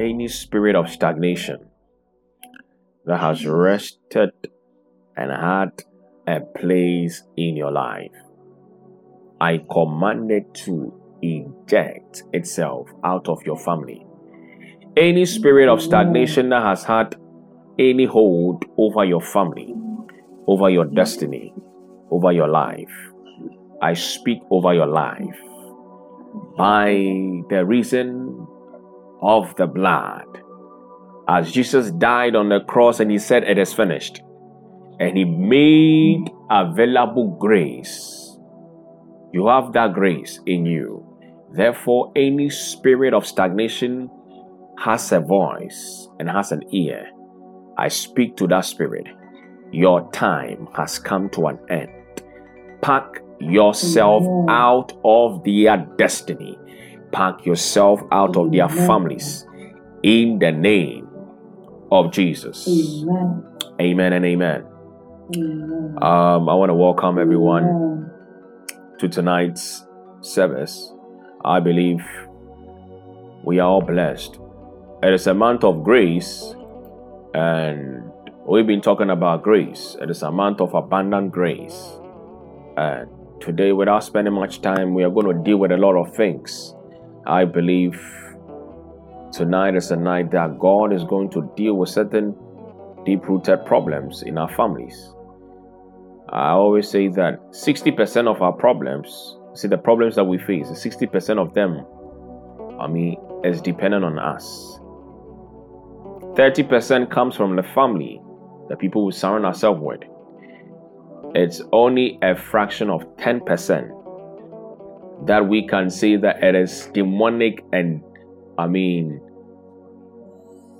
any spirit of stagnation that has rested and had a place in your life, I command it to eject itself out of your family. Any spirit of stagnation that has had any hold over your family, over your destiny, over your life, I speak over your life by the reason of the blood. As Jesus died on the cross and he said, It is finished, and he made available grace. You have that grace in you. Therefore, any spirit of stagnation has a voice and has an ear. I speak to that spirit. Your time has come to an end. Pack yourself out of their destiny. Pack yourself out of their families. In the name of Jesus. Amen, amen and amen. amen. Um, I want to welcome everyone amen. to tonight's service. I believe we are all blessed. It is a month of grace, and we've been talking about grace. It is a month of abundant grace. And today, without spending much time, we are going to deal with a lot of things. I believe tonight is a night that God is going to deal with certain deep rooted problems in our families. I always say that 60% of our problems, see, the problems that we face, 60% of them, I mean, is dependent on us. 30% comes from the family, the people we surround ourselves with it's only a fraction of 10% that we can say that it is demonic and, I mean,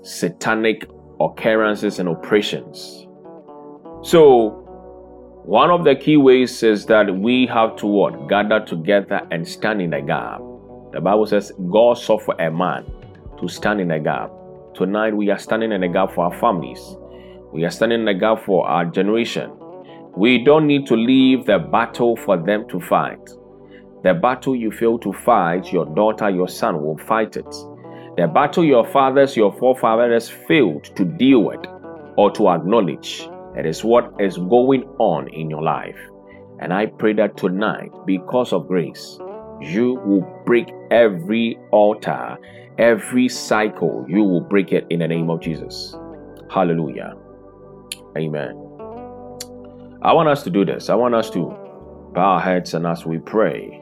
satanic occurrences and operations. So, one of the key ways is that we have to what? Gather together and stand in the gap. The Bible says God for a man to stand in the gap. Tonight we are standing in the gap for our families. We are standing in the gap for our generation. We don't need to leave the battle for them to fight. The battle you fail to fight, your daughter, your son will fight it. The battle your fathers, your forefathers failed to deal with or to acknowledge, it is what is going on in your life. And I pray that tonight, because of grace, you will break every altar, every cycle, you will break it in the name of Jesus. Hallelujah. Amen. I want us to do this. I want us to bow our heads and as we pray,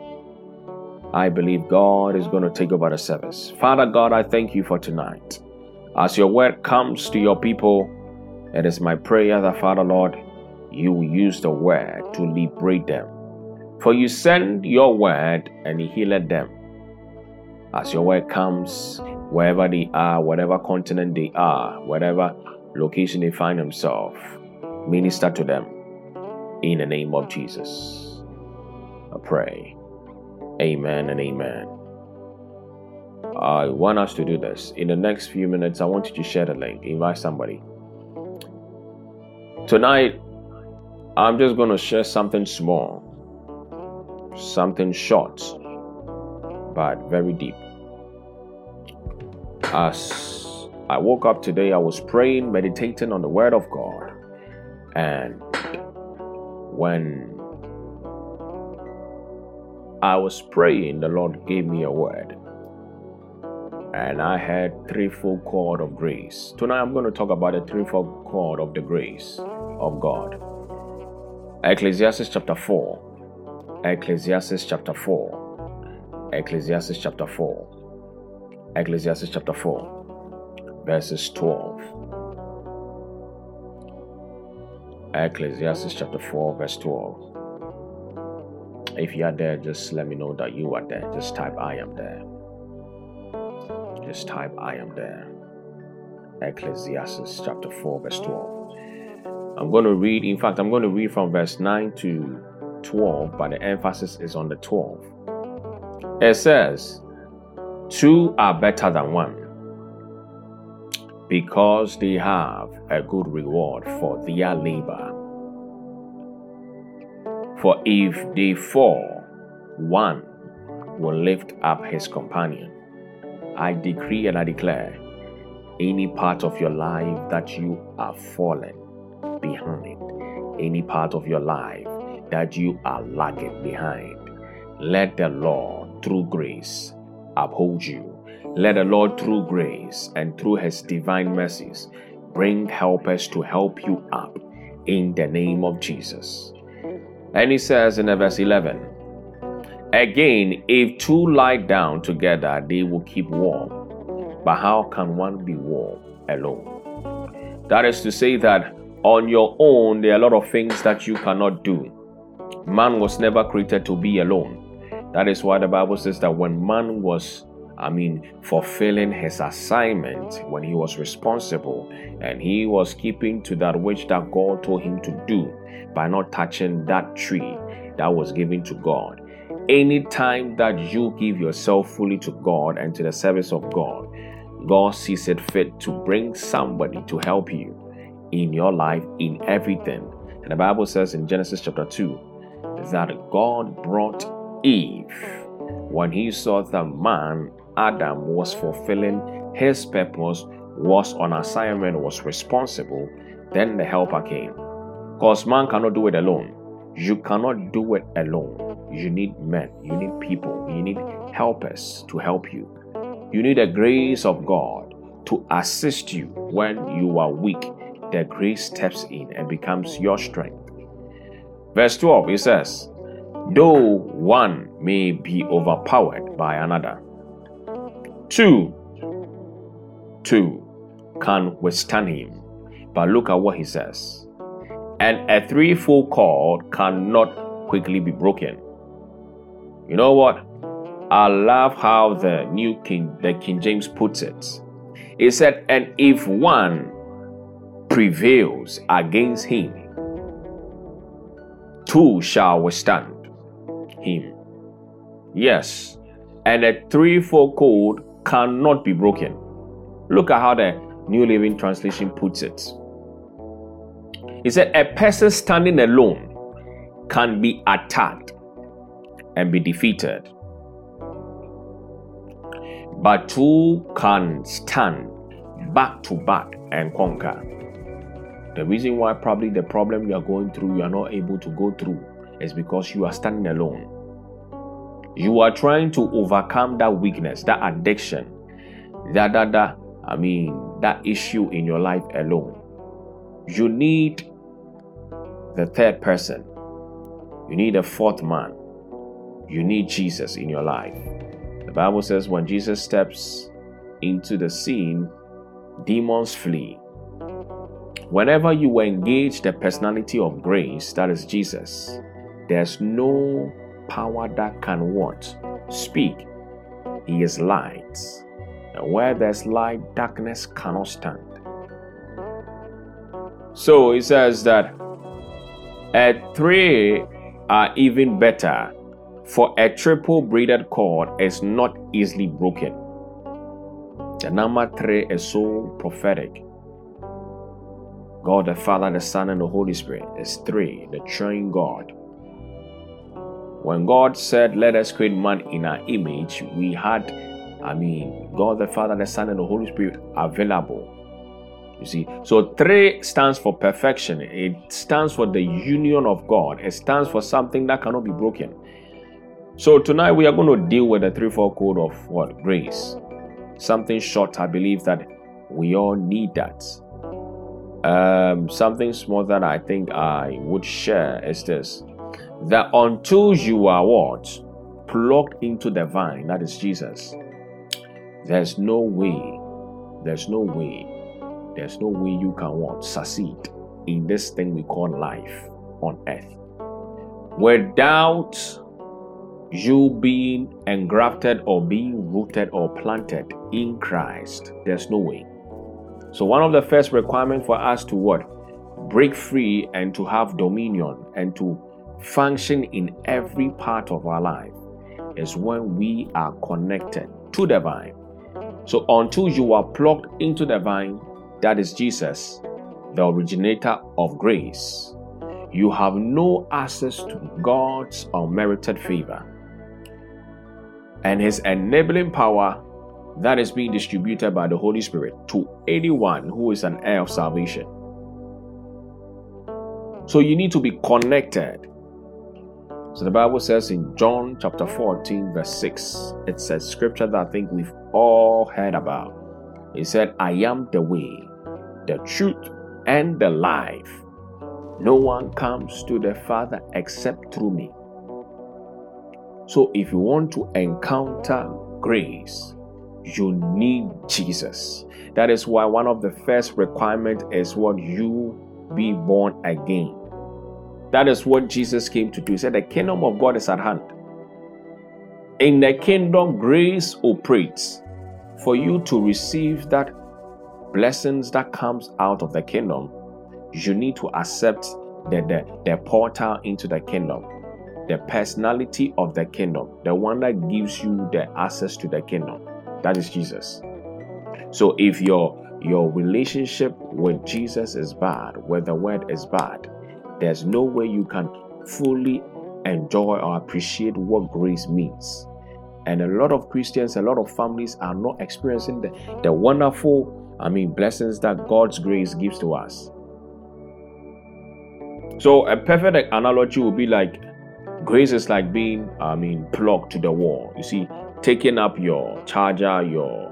I believe God is going to take over the service. Father God, I thank you for tonight. As your word comes to your people, it is my prayer that, Father Lord, you will use the word to liberate them. For you send your word and he healed them. As your word comes, wherever they are, whatever continent they are, whatever location they find themselves, minister to them in the name of Jesus. I pray. Amen and amen. I want us to do this. In the next few minutes, I want you to share the link, invite somebody. Tonight, I'm just going to share something small, something short, but very deep. As I woke up today, I was praying, meditating on the Word of God, and when I was praying, the Lord gave me a word. And I had threefold cord of grace. Tonight I'm going to talk about the threefold cord of the grace of God. Ecclesiastes chapter 4. Ecclesiastes chapter 4. Ecclesiastes chapter 4. Ecclesiastes chapter 4. Verses 12. Ecclesiastes chapter 4, verse 12. If you are there, just let me know that you are there. Just type I am there. Just type I am there. Ecclesiastes chapter 4, verse 12. I'm going to read, in fact, I'm going to read from verse 9 to 12, but the emphasis is on the 12. It says, Two are better than one because they have a good reward for their labor. For if they fall, one will lift up his companion. I decree and I declare any part of your life that you are falling behind, any part of your life that you are lagging behind, let the Lord, through grace, uphold you. Let the Lord, through grace and through His divine mercies, bring helpers to help you up in the name of Jesus. And He says in verse 11, Again, if two lie down together, they will keep warm. But how can one be warm alone? That is to say, that on your own, there are a lot of things that you cannot do. Man was never created to be alone. That is why the Bible says that when man was, I mean, fulfilling his assignment, when he was responsible and he was keeping to that which that God told him to do by not touching that tree that was given to God. Anytime that you give yourself fully to God and to the service of God, God sees it fit to bring somebody to help you in your life in everything. And the Bible says in Genesis chapter 2 that God brought Eve when he saw that man, Adam, was fulfilling his purpose, was on assignment, was responsible, then the helper came. Because man cannot do it alone. You cannot do it alone. You need men, you need people, you need helpers to help you. You need the grace of God to assist you when you are weak. The grace steps in and becomes your strength. Verse 12, it says, Though one may be overpowered by another, two, two can withstand him. But look at what he says. And a threefold cord cannot quickly be broken. You know what? I love how the New King, the King James puts it. He said, And if one prevails against him, two shall withstand him. Yes, and a threefold cord cannot be broken. Look at how the New Living Translation puts it. He said, A person standing alone can be attacked and be defeated but two can stand back to back and conquer. The reason why probably the problem you are going through, you are not able to go through, is because you are standing alone. You are trying to overcome that weakness, that addiction, that, that, that, I mean, that issue in your life alone. You need the third person. You need a fourth man. You need Jesus in your life. The Bible says when Jesus steps into the scene, demons flee. Whenever you engage the personality of grace, that is Jesus, there's no power that can what? Speak. He is light. And where there's light, darkness cannot stand. So he says that at three are even better for a triple braided cord is not easily broken. The number three is so prophetic. God the Father, the Son, and the Holy Spirit is three, the triune God. When God said, Let us create man in our image, we had, I mean, God the Father, the Son, and the Holy Spirit available. You see, so three stands for perfection, it stands for the union of God, it stands for something that cannot be broken. So tonight we are going to deal with the threefold cord of what? Grace. Something short, I believe that we all need that. Um, something small that I think I would share is this that until you are what? Plugged into the vine, that is Jesus, there's no way, there's no way, there's no way you can what? Succeed in this thing we call life on earth. Without you being engrafted or being rooted or planted in Christ. There's no way. So, one of the first requirements for us to what? Break free and to have dominion and to function in every part of our life is when we are connected to the vine. So, until you are plugged into the vine, that is Jesus, the originator of grace, you have no access to God's unmerited favor and his enabling power that is being distributed by the Holy Spirit to anyone who is an heir of salvation. So you need to be connected. So the Bible says in John chapter 14, verse 6, it's a scripture that I think we've all heard about. It said, I am the way, the truth, and the life. No one comes to the Father except through me. So if you want to encounter grace, you need Jesus. That is why one of the first requirement is what you be born again. That is what Jesus came to do. He said, The kingdom of God is at hand. In the kingdom, grace operates for you to receive that blessings that comes out of the kingdom. You need to accept the, the, the portal into the kingdom, the personality of the kingdom, the one that gives you the access to the kingdom. That is Jesus. So if your your relationship with Jesus is bad, where the word is bad, there's no way you can fully enjoy or appreciate what grace means. And a lot of Christians, a lot of families are not experiencing the, the wonderful, I mean, blessings that God's grace gives to us. So a perfect analogy would be like grace is like being, I mean, plugged to the wall. You see, taking up your charger, your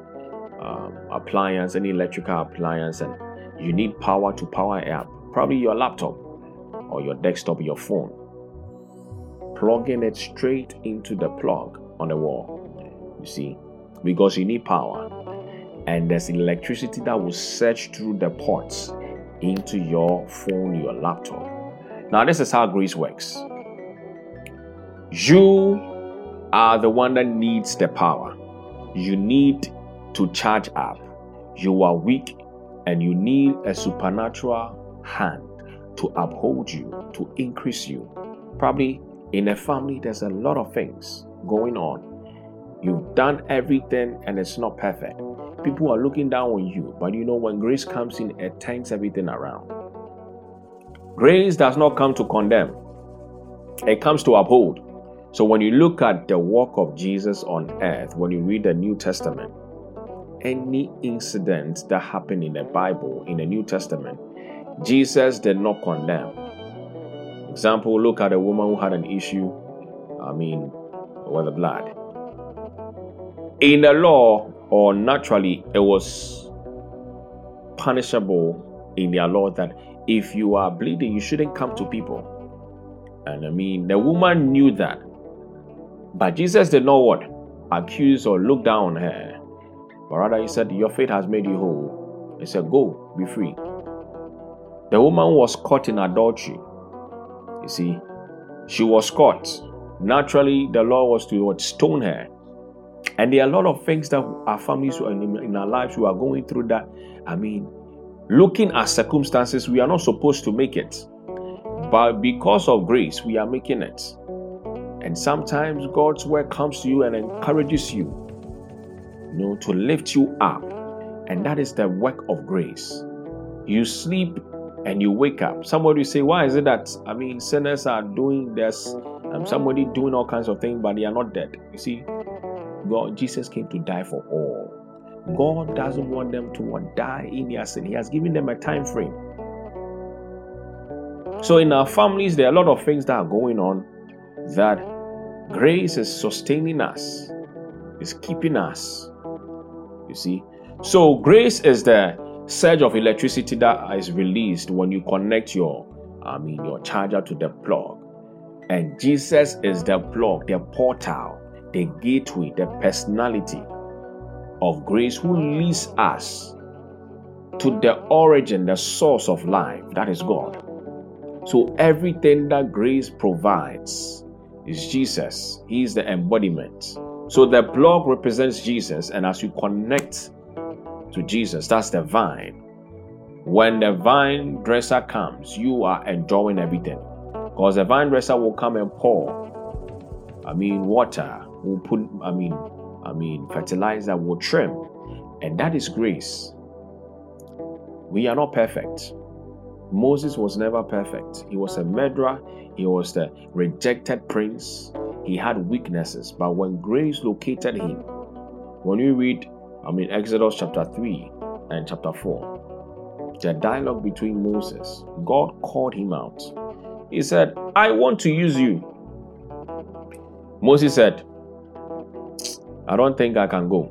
um, appliance, any electrical appliance, and you need power to power up. Probably your laptop or your desktop, your phone. Plugging it straight into the plug on the wall. You see, because you need power. And there's electricity that will search through the ports into your phone, your laptop. Now, this is how grace works. You are the one that needs the power. You need to charge up. You are weak and you need a supernatural hand to uphold you, to increase you. Probably in a family, there's a lot of things going on. You've done everything and it's not perfect. People are looking down on you, but you know, when grace comes in, it turns everything around. Grace does not come to condemn, it comes to uphold. So when you look at the work of Jesus on earth, when you read the New Testament, any incident that happened in the Bible, in the New Testament, Jesus did not condemn. Example, look at a woman who had an issue, I mean, with the blood. In the law, or naturally, it was punishable in their law that if you are bleeding, you shouldn't come to people. And I mean, the woman knew that. But Jesus did not what? Accuse or look down on her. But rather, he said, Your faith has made you whole. He said, Go, be free. The woman was caught in adultery. You see, she was caught. Naturally, the law was to stone her. And there are a lot of things that our families in our lives who are going through that. I mean, looking at circumstances, we are not supposed to make it. But because of grace, we are making it. And sometimes God's word comes to you and encourages you, you know, to lift you up. And that is the work of grace. You sleep and you wake up. Somebody say, Why is it that I mean sinners are doing this? and somebody doing all kinds of things, but they are not dead. You see, God, Jesus came to die for all. God doesn't want them to die in their sin. He has given them a time frame. So in our families, there are a lot of things that are going on that grace is sustaining us, is keeping us. You see? So, grace is the surge of electricity that is released when you connect your, I mean, your charger to the plug. And Jesus is the plug, the portal, the gateway, the personality of grace who leads us to the origin, the source of life, that is God. So everything that grace provides is Jesus. He is the embodiment. So the plug represents Jesus, and as you connect to Jesus, that's the vine. When the vine dresser comes, you are enjoying everything. Because the vine dresser will come and pour. I mean, water, will put, I mean, I mean, fertilizer will trim. And that is grace. We are not perfect. Moses was never perfect. He was a murderer, he was the rejected prince. He had weaknesses, but when grace located him, when you read I mean, Exodus chapter 3 and chapter 4, the dialogue between Moses, God called him out. He said, I want to use you. Moses said, I don't think I can go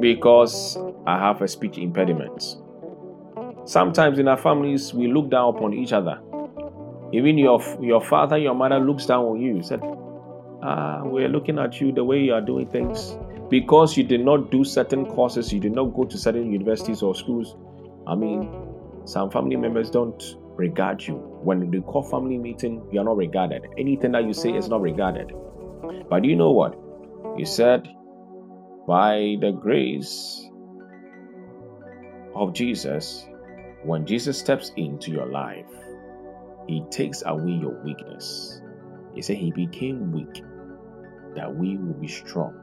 because I have a speech impediment. Sometimes in our families, we look down upon each other. Even your, your father, your mother looks down on you. Said, ah, we're looking at you the way you are doing things. Because you did not do certain courses, you did not go to certain universities or schools. I mean, some family members don't regard you. When they call family meeting, you are not regarded. Anything that you say is not regarded. But you know what? He said, by the grace of Jesus, when Jesus steps into your life, he takes away your weakness. He said he became weak that we will be strong.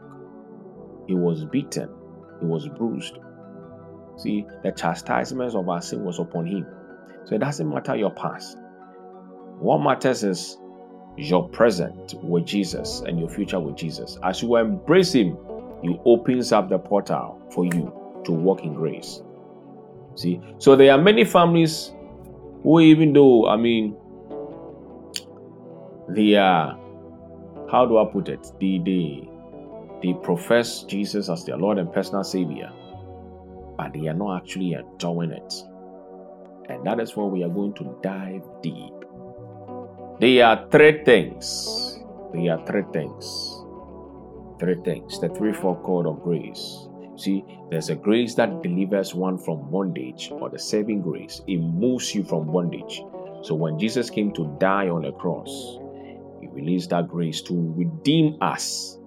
He was beaten, he was bruised. See, the chastisement of our sin was upon him. So it doesn't matter your past. What matters is your present with Jesus and your future with Jesus. As you embrace him, he opens up the portal for you to walk in grace. See, so there are many families who, even though, I mean, they are, how do I put it? They, they, they profess Jesus as their Lord and personal Savior, but they are not actually enjoying it. And that is where we are going to dive deep. There are three things. There are three things. Three things. The threefold cord of grace. See, there's a grace that delivers one from bondage, or the saving grace. It moves you from bondage. So when Jesus came to die on the cross, he released that grace to redeem us.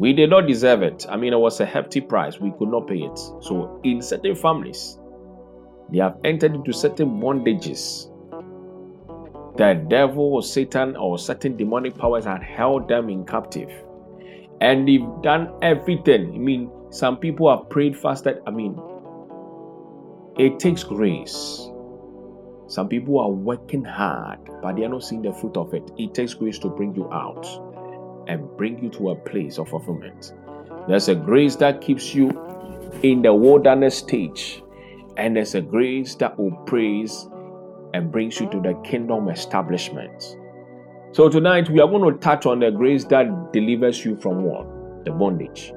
We did not deserve it. I mean, it was a hefty price. We could not pay it. So, in certain families, they have entered into certain bondages. The devil or Satan or certain demonic powers had held them in captive and they've done everything. I mean, some people have prayed, fasted. I mean, it takes grace. Some people are working hard, but they are not seeing the fruit of it. It takes grace to bring you out and bring you to a place of fulfillment. There's a grace that keeps you in the wilderness stage, and there's a grace that will praise and brings you to the kingdom establishment. So tonight we are going to touch on the grace that delivers you from what? The bondage.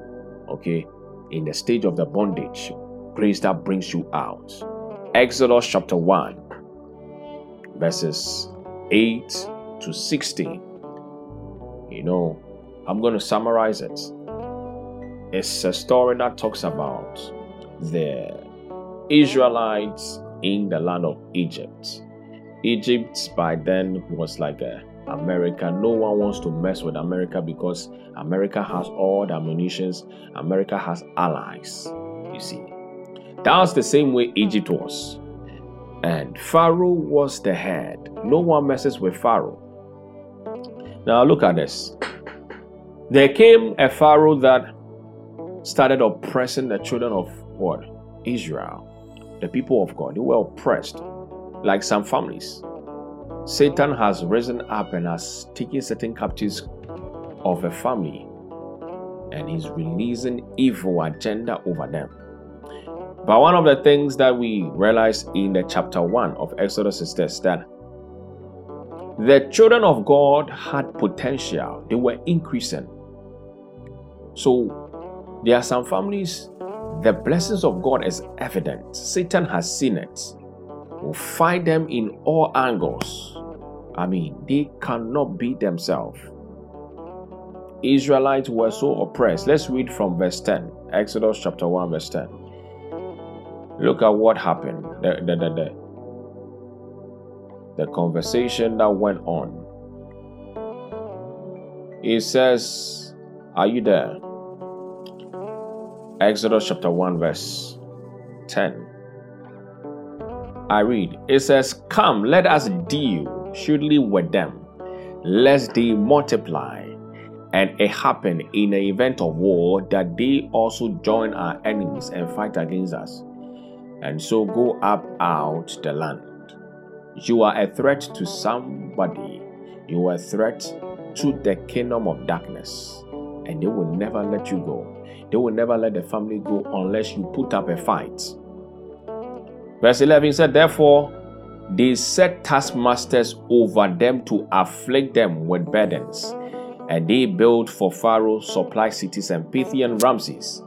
Okay? In the stage of the bondage, grace that brings you out. Exodus chapter 1, verses 8 to 16. You know, I'm going to summarize it. It's a story that talks about the Israelites in the land of Egypt. Egypt by then was like America. No one wants to mess with America because America has all the ammunitions, America has allies. You see, that's the same way Egypt was. And Pharaoh was the head. No one messes with Pharaoh. Now, look at this. There came a Pharaoh that started oppressing the children of what? Israel, the people of God. They were oppressed, like some families. Satan has risen up and has taken certain captives of a family and he's releasing evil agenda over them. But one of the things that we realize in the chapter 1 of Exodus is this that the children of God had potential, they were increasing. So there are some families, the blessings of God is evident. Satan has seen it. Will fight them in all angles I mean, they cannot beat themselves. Israelites were so oppressed. Let's read from verse 10, Exodus chapter 1, verse 10. Look at what happened. The, the, the, the conversation that went on. It says, Are you there? Exodus chapter 1, verse 10. I read, It says, Come, let us deal surely with them, lest they multiply. And it happened in the event of war that they also join our enemies and fight against us, and so go up out the land. You are a threat to somebody, you are a threat to the kingdom of darkness. and they will never let you go. They will never let the family go unless you put up a fight. Verse 11 said, Therefore, they set taskmasters over them to afflict them with burdens. And they built for Pharaoh supply cities and Pithom Ramses.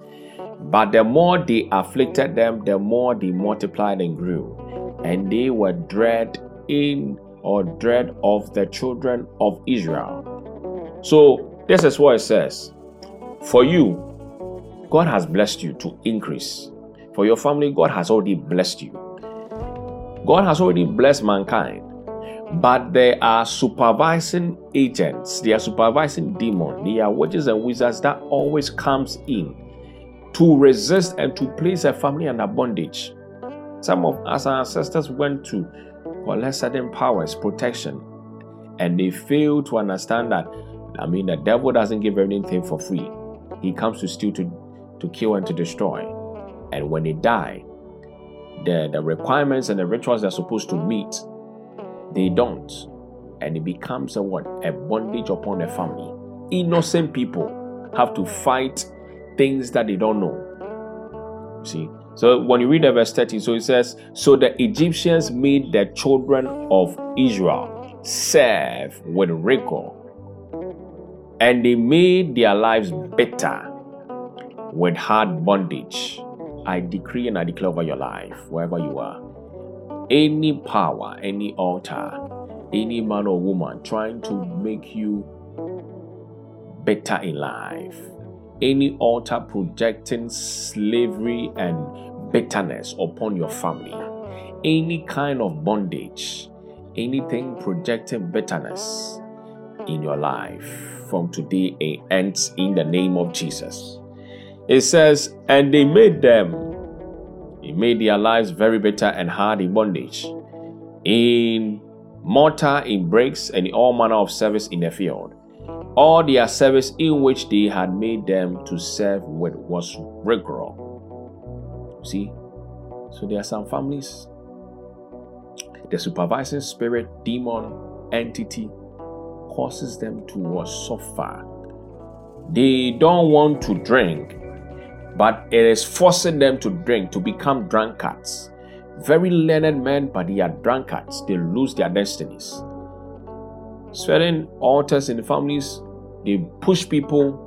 But the more they afflicted them, the more they multiplied and grew. And they were dread in or dread of the children of Israel. So, this is what it says For you, God has blessed you to increase. For your family, God has already blessed you. God has already blessed mankind. But there are supervising agents, there are supervising demons, there are witches and wizards that always comes in to resist and to place a family under bondage. Some of us, our ancestors, went to collect certain powers, protection, and they fail to understand that. I mean, the devil doesn't give anything for free. He comes to steal, to, to kill, and to destroy. And when they die, the, the requirements and the rituals they're supposed to meet, they don't. And it becomes a what? A bondage upon the family. Innocent people have to fight things that they don't know. See? So when you read the verse 30, so it says, So the Egyptians made the children of Israel serve with rigor, and they made their lives bitter with hard bondage. I decree and I declare over your life, wherever you are. Any power, any altar, any man or woman trying to make you better in life, any altar projecting slavery and bitterness upon your family, any kind of bondage, anything projecting bitterness in your life from today it ends in the name of Jesus. It says, And they made them, he made their lives very bitter and hard in bondage, in mortar, in bricks, and in all manner of service in the field. All their service in which they had made them to serve with was rigor. See? So there are some families, the supervising spirit, demon, entity causes them to suffer. They don't want to drink but it is forcing them to drink, to become drunkards. Very learned men, but they are drunkards. They lose their destinies. Certain altars in families, they push people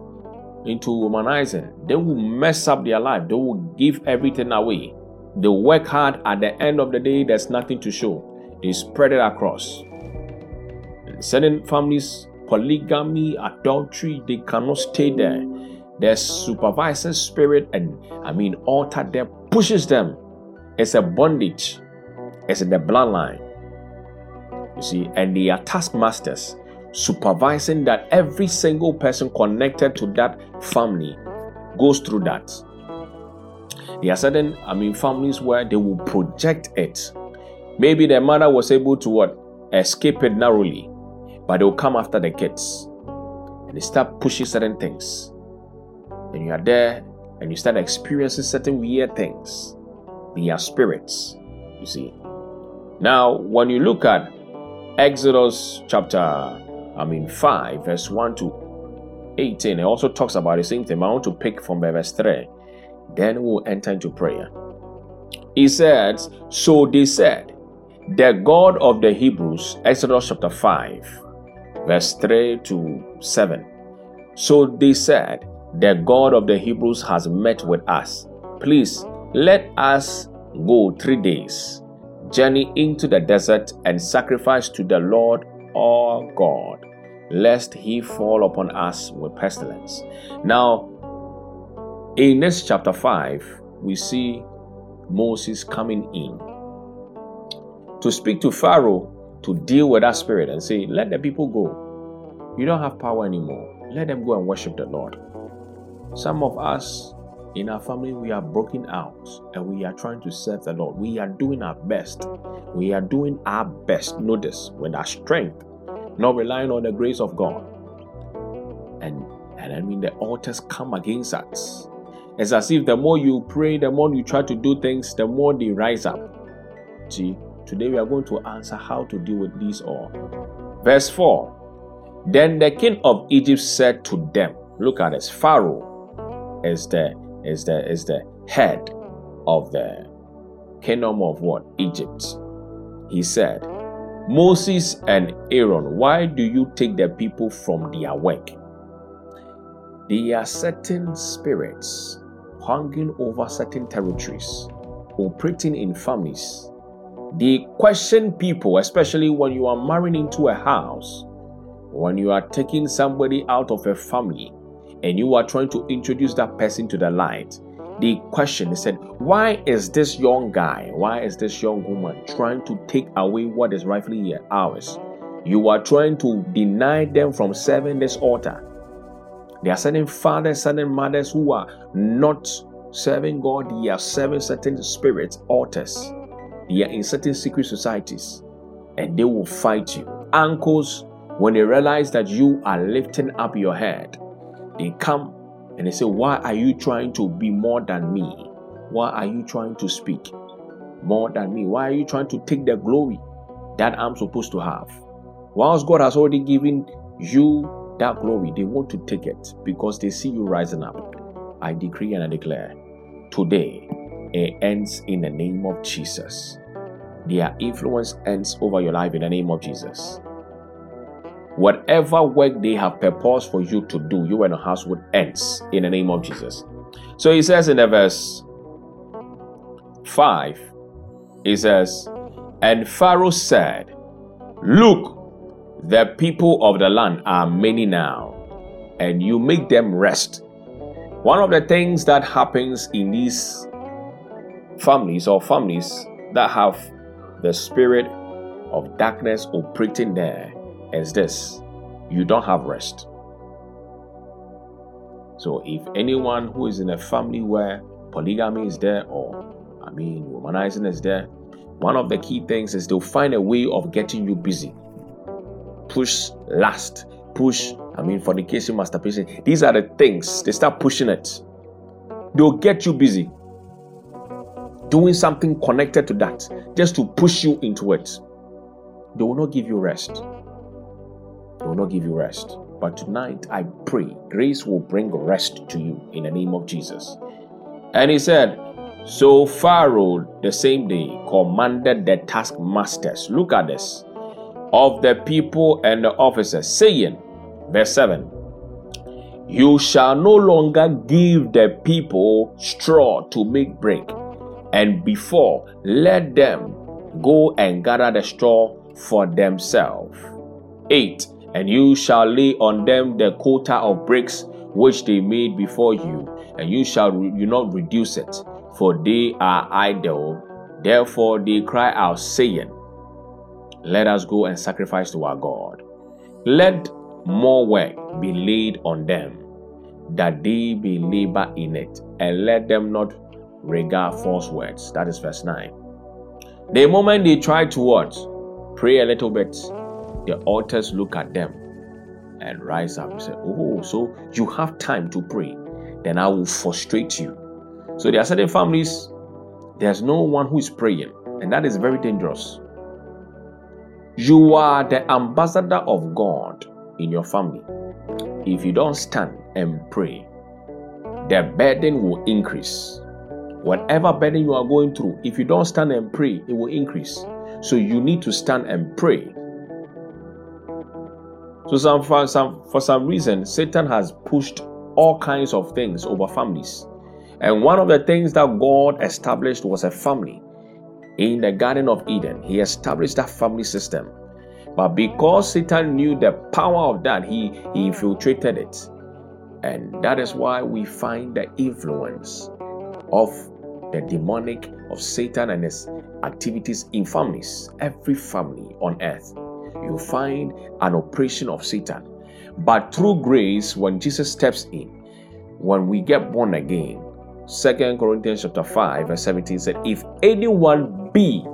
into womanizing. They will mess up their life. They will give everything away. They work hard. At the end of the day, there's nothing to show. They spread it across. In certain families, polygamy, adultery, they cannot stay there their supervising spirit and I mean altar there pushes them. It's a bondage. It's in the bloodline. You see, and they are taskmasters supervising that every single person connected to that family goes through that. There are certain, I mean, families where they will project it. Maybe the mother was able to what escape it narrowly, but they will come after the kids and they start pushing certain things and you are there and you start experiencing certain weird things. They are spirits, you see. Now, when you look at Exodus chapter, I mean, 5, verse 1 to 18, it also talks about the same thing. I want to pick from verse 3. Then we'll enter into prayer. He said, So they said, The God of the Hebrews, Exodus chapter 5, verse 3 to 7. So they said, the God of the Hebrews has met with us. Please let us go three days, journey into the desert, and sacrifice to the Lord our God, lest he fall upon us with pestilence. Now, in this chapter 5, we see Moses coming in to speak to Pharaoh to deal with that spirit and say, Let the people go. You don't have power anymore. Let them go and worship the Lord. Some of us in our family, we are broken out and we are trying to serve the Lord. We are doing our best. We are doing our best, notice, with our strength, not relying on the grace of God. And, and I mean, the altars come against us. It's as if the more you pray, the more you try to do things, the more they rise up. See, today we are going to answer how to deal with these all. Verse 4 Then the king of Egypt said to them, Look at this. Pharaoh is the is the is the head of the kingdom of what? Egypt. He said, Moses and Aaron, why do you take the people from their work? There are certain spirits hanging over certain territories, operating in families. They question people, especially when you are marrying into a house, when you are taking somebody out of a family, and you are trying to introduce that person to the light. They question, they said, Why is this young guy, why is this young woman trying to take away what is rightfully ours? You are trying to deny them from serving this altar. There are certain fathers, certain mothers who are not serving God, they are serving certain spirits, altars. They are in certain secret societies and they will fight you. Uncles, when they realize that you are lifting up your head, they come and they say, Why are you trying to be more than me? Why are you trying to speak more than me? Why are you trying to take the glory that I'm supposed to have? Whilst God has already given you that glory, they want to take it because they see you rising up. I decree and I declare today it ends in the name of Jesus. Their influence ends over your life in the name of Jesus. Whatever work they have purposed for you to do, you and your household ends in the name of Jesus. So he says in the verse 5, he says, And Pharaoh said, Look, the people of the land are many now, and you make them rest. One of the things that happens in these families or families that have the spirit of darkness operating there is this you don't have rest. So, if anyone who is in a family where polygamy is there, or I mean, womanizing is there, one of the key things is they'll find a way of getting you busy push last, push, I mean, fornication, masturbation. These are the things. They start pushing it. They'll get you busy doing something connected to that just to push you into it. They will not give you rest. They will not give you rest. But tonight, I pray grace will bring rest to you in the name of Jesus. And he said, So Pharaoh, the same day, commanded the taskmasters. Look at this of the people and the officers, saying, verse 7 You shall no longer give the people straw to make bread, and before let them go and gather the straw for themselves. 8 And you shall lay on them the quota of bricks which they made before you, and you shall re- you not reduce it, for they are idle. Therefore they cry out, saying, let us go and sacrifice to our God. Let more work be laid on them, that they be labor in it, and let them not regard false words. That is verse 9. The moment they try to what? Pray a little bit, the altars look at them and rise up and say, Oh, so you have time to pray, then I will frustrate you. So there are certain families, there's no one who is praying, and that is very dangerous. You are the ambassador of God in your family. If you don't stand and pray, the burden will increase. Whatever burden you are going through, if you don't stand and pray, it will increase. So you need to stand and pray. So some for some for some reason, Satan has pushed all kinds of things over families. And one of the things that God established was a family in the Garden of Eden. He established that family system. But because Satan knew the power of that, he, he infiltrated it. And that is why we find the influence of the demonic of Satan and his activities in families. Every family on earth, you find an operation of Satan. But through grace, when Jesus steps in, when we get born again, Second Corinthians chapter 5, verse 17 said, If anyone be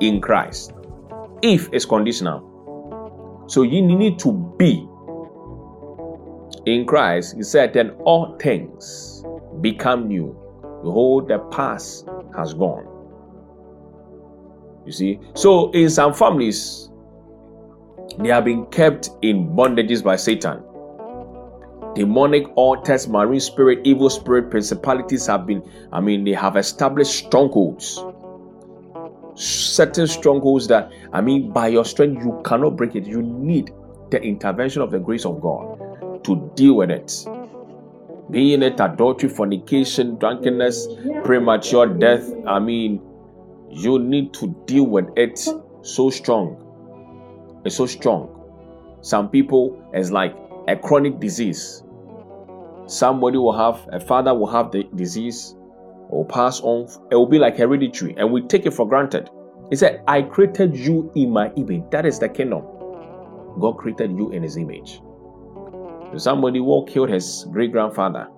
in Christ, if is conditional. So you need to be in Christ. He said, Then all things become new. Behold, the past has gone. You see? So in some families, they have been kept in bondages by Satan. demonic altars, marine spirit, evil spirit, principalities have been, I mean, they have established strongholds. Certain strongholds that, I mean, by your strength, you cannot break it. You need the intervention of the grace of God to deal with it. Being it adultery, fornication, drunkenness, premature death, I mean, you need to deal with it so strong. It's so strong. Some people, it's like a chronic disease. Somebody will have, a father will have the disease or pass on. It will be like hereditary, and we take it for granted. He said, I created you in my image. That is the kingdom. God created you in his image. Somebody who killed his great grandfather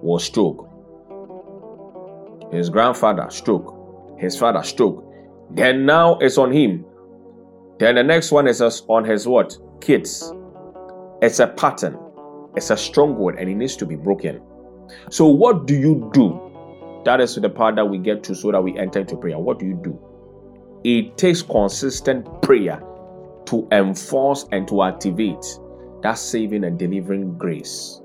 was stroke. His grandfather stroke. His father stroke. Then now it's on him. Then the next one is on his what? Kids. It's a pattern. It's a stronghold and it needs to be broken. So what do you do? That is the part that we get to so that we enter into prayer. What do you do? It takes consistent prayer to enforce and to activate that saving and delivering grace.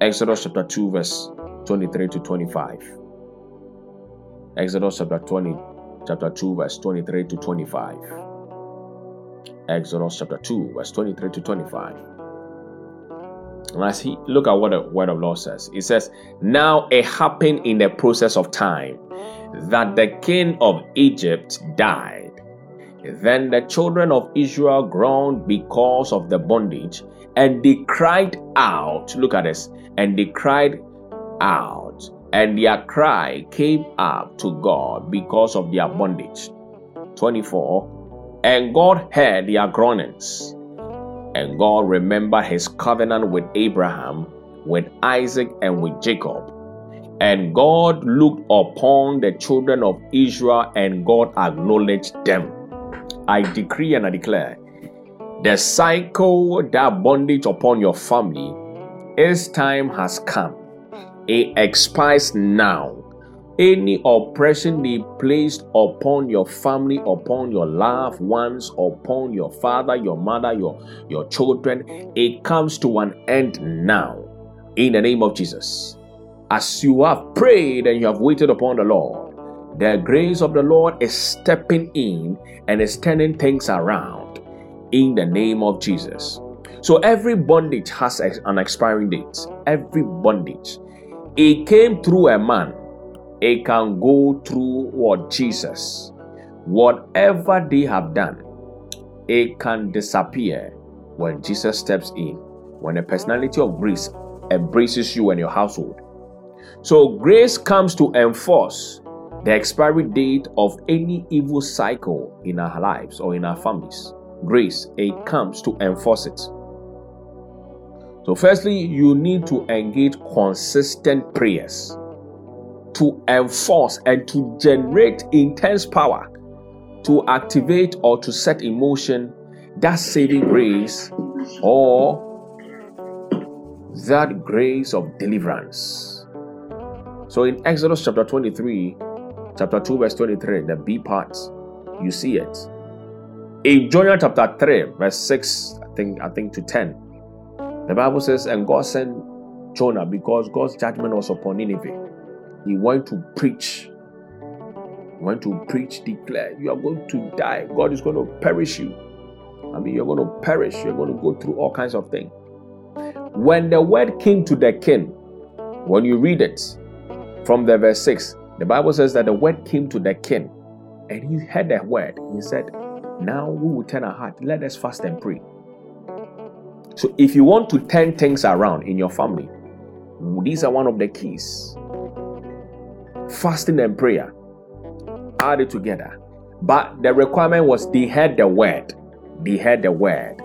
Exodus chapter 2, verse 23 to 25. Exodus chapter 20, chapter 2, verse 23 to 25. Exodus chapter 2, verse 23 to 25. And as he look at what the word of Lord says, it says, Now it happened in the process of time that the king of Egypt died then the children of Israel groaned because of the bondage, and they cried out. Look at this. And they cried out, and their cry came up to God because of their bondage. 24. And God heard their groanings. And God remembered his covenant with Abraham, with Isaac, and with Jacob. And God looked upon the children of Israel, and God acknowledged them. I decree and I declare the cycle that bondage upon your family, its time has come. It expires now. Any oppression they placed upon your family, upon your loved ones, upon your father, your mother, your, your children, it comes to an end now. In the name of Jesus. As you have prayed and you have waited upon the Lord, the grace of the Lord is stepping in and is turning things around in the name of Jesus. So every bondage has an expiring date. Every bondage. It came through a man. It can go through what Jesus. Whatever they have done, it can disappear when Jesus steps in. When the personality of grace embraces you and your household. So grace comes to enforce the expiry date of any evil cycle in our lives or in our families. Grace, it comes to enforce it. So, firstly, you need to engage consistent prayers to enforce and to generate intense power to activate or to set in motion that saving grace or that grace of deliverance. So, in Exodus chapter 23, chapter 2, verse 23, the B part, you see it. In Jonah chapter 3, verse 6, I think, I think to 10, the Bible says, And God sent Jonah because God's judgment was upon Nineveh. He went to preach. He went to preach, declare, You are going to die. God is going to perish you. I mean, you're going to perish. You're going to go through all kinds of things. When the word came to the king, when you read it from the verse 6, the Bible says that the word came to the king, and he heard the word. He said, Now we will turn our heart. Let us fast and pray. So, if you want to turn things around in your family, these are one of the keys fasting and prayer. Add it together. But the requirement was they heard the word. They heard the word.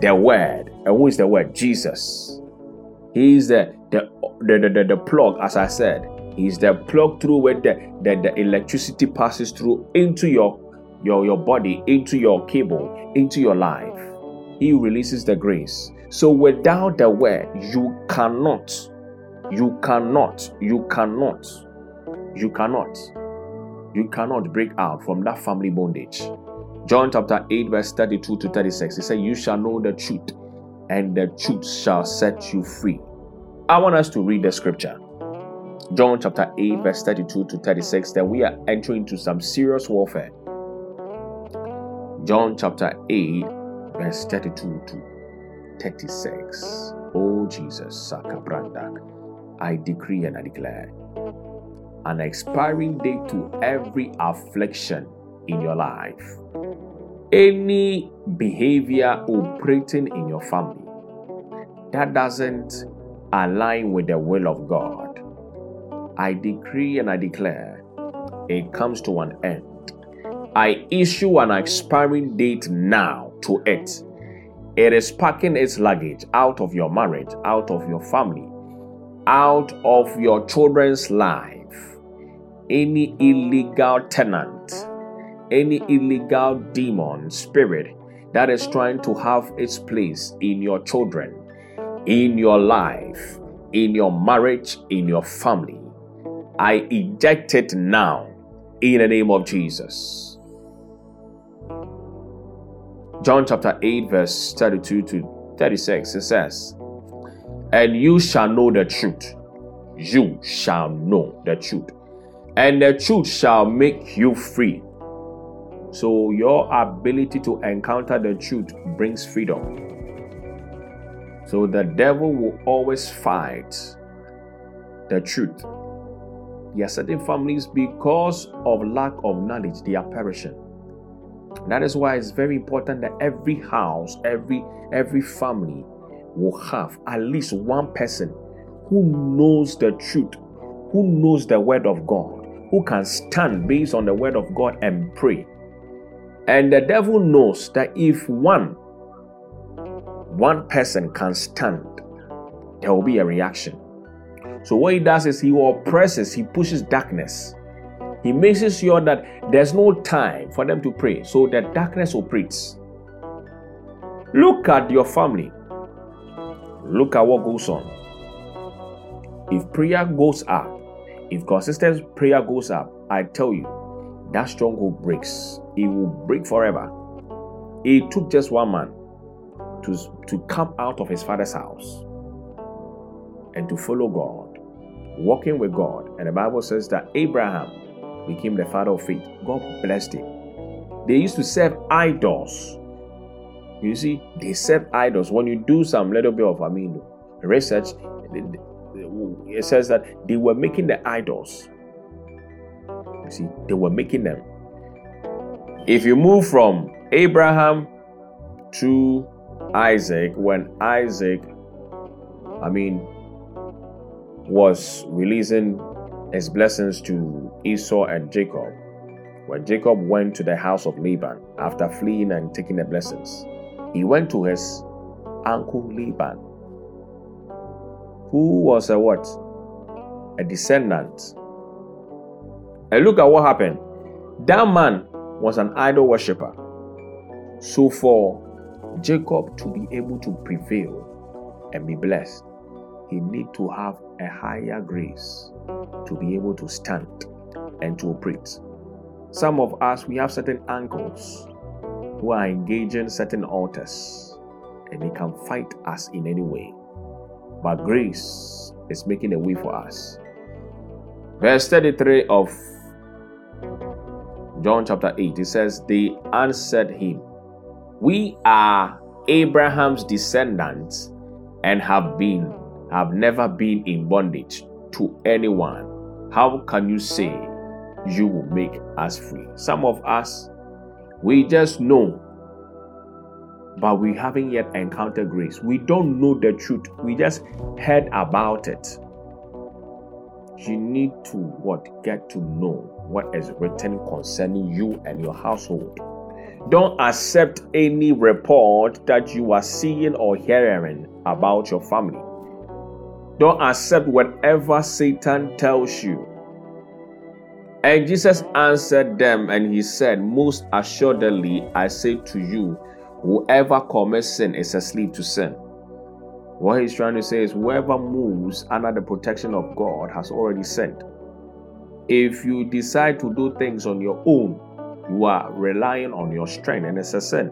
The word. And who is the word? Jesus. He is the, the, the, the, the plug, as I said is the plug through where the, the, the electricity passes through into your, your, your body, into your cable, into your life. He releases the grace. So without the word, you cannot, you cannot, you cannot, you cannot, you cannot break out from that family bondage. John chapter 8, verse 32 to 36. He said, You shall know the truth, and the truth shall set you free. I want us to read the scripture. John chapter 8, verse 32 to 36. that we are entering into some serious warfare. John chapter 8, verse 32 to 36. Oh Jesus, Sakabrandak, I decree and I declare an expiring date to every affliction in your life. Any behavior operating in your family that doesn't align with the will of God, I decree and I declare it comes to an end. I issue an expiring date now to it. It is packing its luggage out of your marriage, out of your family, out of your children's life. Any illegal tenant, any illegal demon spirit that is trying to have its place in your children, in your life, in your marriage, in your family. I eject it now in the name of Jesus. John chapter 8, verse 32 to 36, it says, And you shall know the truth. You shall know the truth. And the truth shall make you free. So, your ability to encounter the truth brings freedom. So the devil will always fight the truth. There are certain families, because of lack of knowledge, they are perishing. That is why it's very important that every house, every every family will have at least one person who knows the truth, who knows the word of God, who can stand based on the word of God and pray. And the devil knows that if one one person can stand, there will be a reaction. So, what he does is he oppresses, he pushes darkness. He makes it sure that there's no time for them to pray, so that darkness operates. Look at your family. Look at what goes on. If prayer goes up, if consistent prayer goes up, I tell you, that stronghold breaks. It will break forever. It took just one man to, to come out of his father's house and to follow God, walking with God. And the Bible says that Abraham became the father of faith. God blessed him. They used to serve idols. You see, they serve idols. When you do some little bit of I mean research, it says that they were making the idols. You see, they were making them. If you move from Abraham to Isaac when Isaac, I mean, was releasing his blessings to Esau and Jacob. When Jacob went to the house of Laban after fleeing and taking the blessings, he went to his uncle Laban, who was a what? A descendant. And look at what happened. That man was an idol worshiper. So for Jacob to be able to prevail and be blessed, he need to have a higher grace to be able to stand and to operate. Some of us, we have certain uncles who are engaging certain altars and they can fight us in any way. But grace is making a way for us. Verse 33 of John chapter 8, it says, They answered him, we are Abraham's descendants and have been have never been in bondage to anyone. How can you say you will make us free? Some of us we just know but we haven't yet encountered grace. We don't know the truth. We just heard about it. You need to what get to know what is written concerning you and your household. Don't accept any report that you are seeing or hearing about your family. Don't accept whatever Satan tells you. And Jesus answered them and he said, Most assuredly, I say to you, whoever commits sin is a slave to sin. What he's trying to say is, whoever moves under the protection of God has already sinned. If you decide to do things on your own, You are relying on your strength, and it's a sin.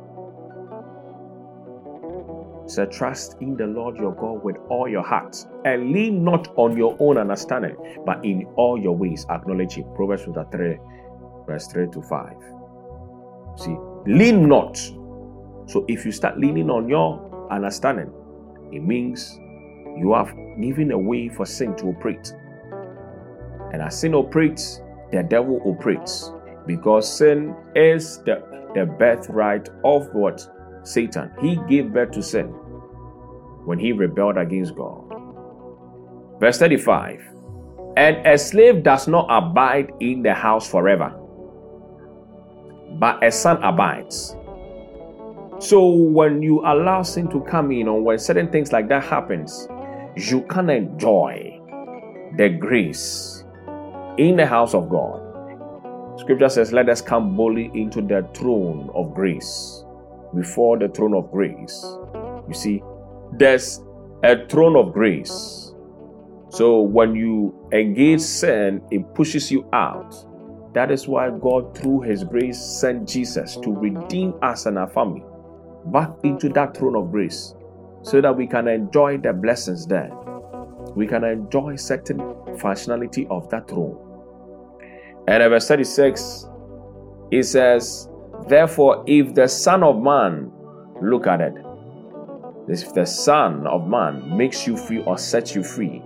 So trust in the Lord your God with all your heart and lean not on your own understanding, but in all your ways acknowledge Him. Proverbs 3, verse 3 to 5. See, lean not. So if you start leaning on your understanding, it means you have given a way for sin to operate. And as sin operates, the devil operates because sin is the, the birthright of what? Satan. He gave birth to sin when he rebelled against God. Verse 35 And a slave does not abide in the house forever, but a son abides. So when you allow sin to come in, or when certain things like that happens, you can enjoy the grace in the house of God. Scripture says, Let us come boldly into the throne of grace. Before the throne of grace. You see, there's a throne of grace. So when you engage sin, it pushes you out. That is why God, through His grace, sent Jesus to redeem us and our family back into that throne of grace so that we can enjoy the blessings there. We can enjoy certain functionality of that throne. And verse 36, it says, Therefore, if the Son of Man, look at it, if the Son of Man makes you free or sets you free,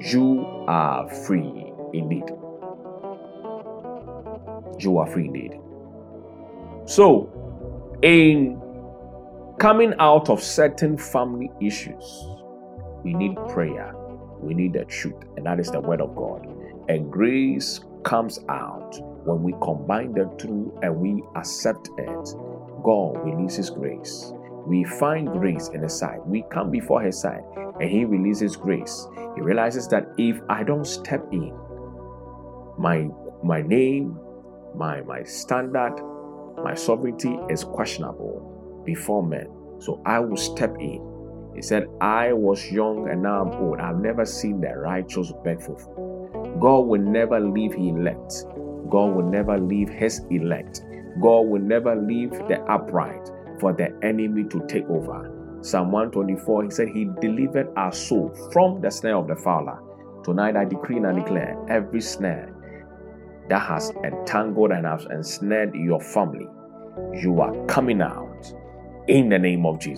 you are free indeed. You are free indeed. So, in coming out of certain family issues, we need prayer, we need the truth, and that is the Word of God. And grace comes out when we combine the two and we accept it. God releases grace we find grace in His sight. We come before His sight and He releases grace. He realizes that if I don't step in, my my name, my my standard, my sovereignty is questionable before men. So I will step in. He said, I was young and now I'm old. I've never seen the righteous beg for food. God will never leave he elect. God will never leave his elect. God will never leave the upright for the enemy to take over. Psalm 124, he said, He delivered our soul from the snare of the fowler. Tonight I decree and I declare every snare that has entangled and has ensnared your family, you are coming out in the name of Jesus.